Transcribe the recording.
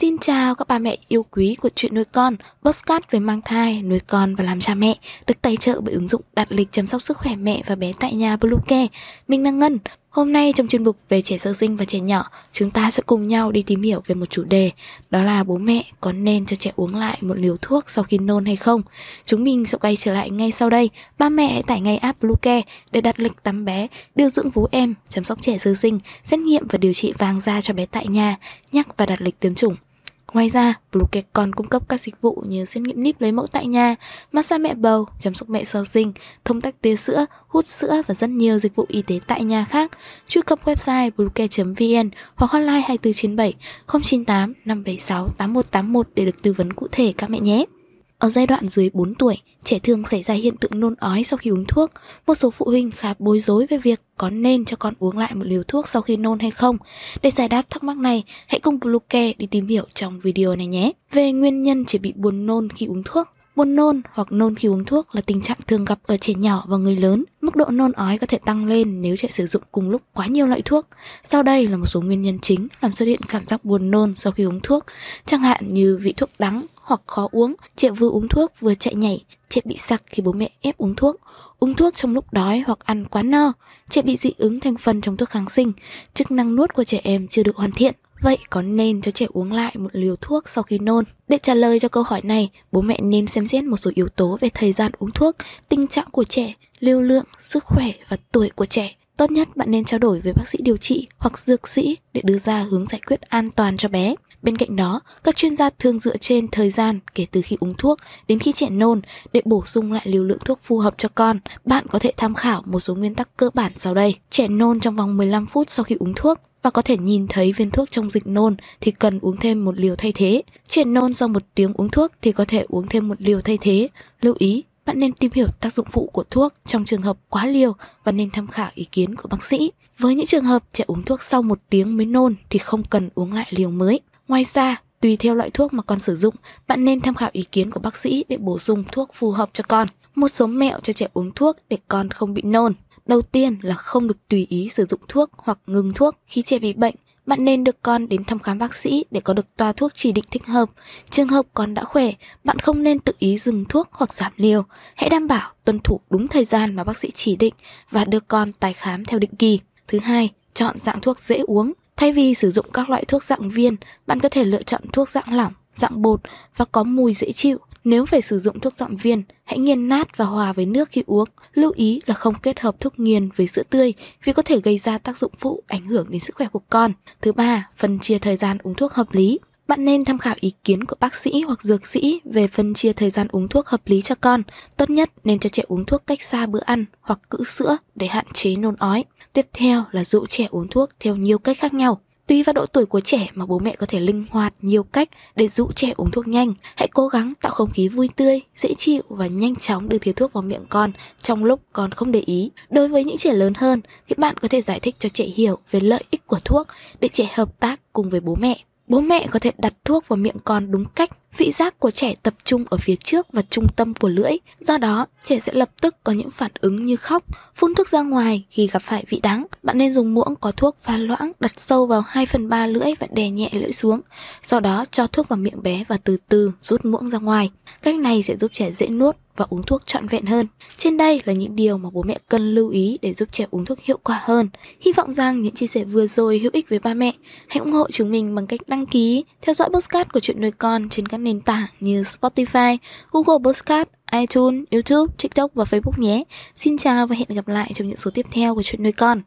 Xin chào các bà mẹ yêu quý của chuyện nuôi con, postcard về mang thai, nuôi con và làm cha mẹ, được tài trợ bởi ứng dụng đặt lịch chăm sóc sức khỏe mẹ và bé tại nhà Bluecare. Mình là Ngân. Hôm nay trong chuyên mục về trẻ sơ sinh và trẻ nhỏ, chúng ta sẽ cùng nhau đi tìm hiểu về một chủ đề, đó là bố mẹ có nên cho trẻ uống lại một liều thuốc sau khi nôn hay không. Chúng mình sẽ quay trở lại ngay sau đây. Ba mẹ hãy tải ngay app Bluecare để đặt lịch tắm bé, điều dưỡng vú em, chăm sóc trẻ sơ sinh, xét nghiệm và điều trị vàng da cho bé tại nhà, nhắc và đặt lịch tiêm chủng. Ngoài ra, Bluecare còn cung cấp các dịch vụ như xét nghiệm níp lấy mẫu tại nhà, massage mẹ bầu, chăm sóc mẹ sau sinh, thông tắc tia sữa, hút sữa và rất nhiều dịch vụ y tế tại nhà khác. Truy cập website bluecare.vn hoặc hotline 2497 098 576 8181 để được tư vấn cụ thể các mẹ nhé. Ở giai đoạn dưới 4 tuổi, trẻ thường xảy ra hiện tượng nôn ói sau khi uống thuốc. Một số phụ huynh khá bối rối về việc có nên cho con uống lại một liều thuốc sau khi nôn hay không. Để giải đáp thắc mắc này, hãy cùng Bluecare đi tìm hiểu trong video này nhé. Về nguyên nhân trẻ bị buồn nôn khi uống thuốc, Buồn nôn hoặc nôn khi uống thuốc là tình trạng thường gặp ở trẻ nhỏ và người lớn. Mức độ nôn ói có thể tăng lên nếu trẻ sử dụng cùng lúc quá nhiều loại thuốc. Sau đây là một số nguyên nhân chính làm xuất hiện cảm giác buồn nôn sau khi uống thuốc, chẳng hạn như vị thuốc đắng hoặc khó uống, trẻ vừa uống thuốc vừa chạy nhảy, trẻ bị sặc khi bố mẹ ép uống thuốc, uống thuốc trong lúc đói hoặc ăn quá no, trẻ bị dị ứng thành phần trong thuốc kháng sinh, chức năng nuốt của trẻ em chưa được hoàn thiện. Vậy có nên cho trẻ uống lại một liều thuốc sau khi nôn? Để trả lời cho câu hỏi này, bố mẹ nên xem xét một số yếu tố về thời gian uống thuốc, tình trạng của trẻ, lưu lượng, sức khỏe và tuổi của trẻ. Tốt nhất bạn nên trao đổi với bác sĩ điều trị hoặc dược sĩ để đưa ra hướng giải quyết an toàn cho bé. Bên cạnh đó, các chuyên gia thường dựa trên thời gian kể từ khi uống thuốc đến khi trẻ nôn để bổ sung lại liều lượng thuốc phù hợp cho con. Bạn có thể tham khảo một số nguyên tắc cơ bản sau đây. Trẻ nôn trong vòng 15 phút sau khi uống thuốc và có thể nhìn thấy viên thuốc trong dịch nôn thì cần uống thêm một liều thay thế. Trẻ nôn sau một tiếng uống thuốc thì có thể uống thêm một liều thay thế. Lưu ý, bạn nên tìm hiểu tác dụng phụ của thuốc trong trường hợp quá liều và nên tham khảo ý kiến của bác sĩ. Với những trường hợp trẻ uống thuốc sau một tiếng mới nôn thì không cần uống lại liều mới. Ngoài ra, tùy theo loại thuốc mà con sử dụng, bạn nên tham khảo ý kiến của bác sĩ để bổ sung thuốc phù hợp cho con. Một số mẹo cho trẻ uống thuốc để con không bị nôn. Đầu tiên là không được tùy ý sử dụng thuốc hoặc ngừng thuốc khi trẻ bị bệnh. Bạn nên được con đến thăm khám bác sĩ để có được toa thuốc chỉ định thích hợp. Trường hợp con đã khỏe, bạn không nên tự ý dừng thuốc hoặc giảm liều. Hãy đảm bảo tuân thủ đúng thời gian mà bác sĩ chỉ định và đưa con tái khám theo định kỳ. Thứ hai, chọn dạng thuốc dễ uống. Thay vì sử dụng các loại thuốc dạng viên, bạn có thể lựa chọn thuốc dạng lỏng, dạng bột và có mùi dễ chịu. Nếu phải sử dụng thuốc dạng viên, hãy nghiền nát và hòa với nước khi uống. Lưu ý là không kết hợp thuốc nghiền với sữa tươi vì có thể gây ra tác dụng phụ ảnh hưởng đến sức khỏe của con. Thứ ba, phân chia thời gian uống thuốc hợp lý. Bạn nên tham khảo ý kiến của bác sĩ hoặc dược sĩ về phân chia thời gian uống thuốc hợp lý cho con. Tốt nhất nên cho trẻ uống thuốc cách xa bữa ăn hoặc cữ sữa để hạn chế nôn ói. Tiếp theo là dụ trẻ uống thuốc theo nhiều cách khác nhau. Tùy vào độ tuổi của trẻ mà bố mẹ có thể linh hoạt nhiều cách để dụ trẻ uống thuốc nhanh. Hãy cố gắng tạo không khí vui tươi, dễ chịu và nhanh chóng đưa thìa thuốc vào miệng con trong lúc con không để ý. Đối với những trẻ lớn hơn thì bạn có thể giải thích cho trẻ hiểu về lợi ích của thuốc để trẻ hợp tác cùng với bố mẹ. Bố mẹ có thể đặt thuốc vào miệng con đúng cách vị giác của trẻ tập trung ở phía trước và trung tâm của lưỡi. Do đó, trẻ sẽ lập tức có những phản ứng như khóc, phun thuốc ra ngoài khi gặp phải vị đắng. Bạn nên dùng muỗng có thuốc pha loãng đặt sâu vào 2 phần 3 lưỡi và đè nhẹ lưỡi xuống. Sau đó cho thuốc vào miệng bé và từ từ rút muỗng ra ngoài. Cách này sẽ giúp trẻ dễ nuốt và uống thuốc trọn vẹn hơn. Trên đây là những điều mà bố mẹ cần lưu ý để giúp trẻ uống thuốc hiệu quả hơn. Hy vọng rằng những chia sẻ vừa rồi hữu ích với ba mẹ. Hãy ủng hộ chúng mình bằng cách đăng ký, theo dõi podcast của chuyện nuôi con trên các nền tảng như Spotify, Google Podcast, iTunes, YouTube, TikTok và Facebook nhé. Xin chào và hẹn gặp lại trong những số tiếp theo của chuyện nuôi con.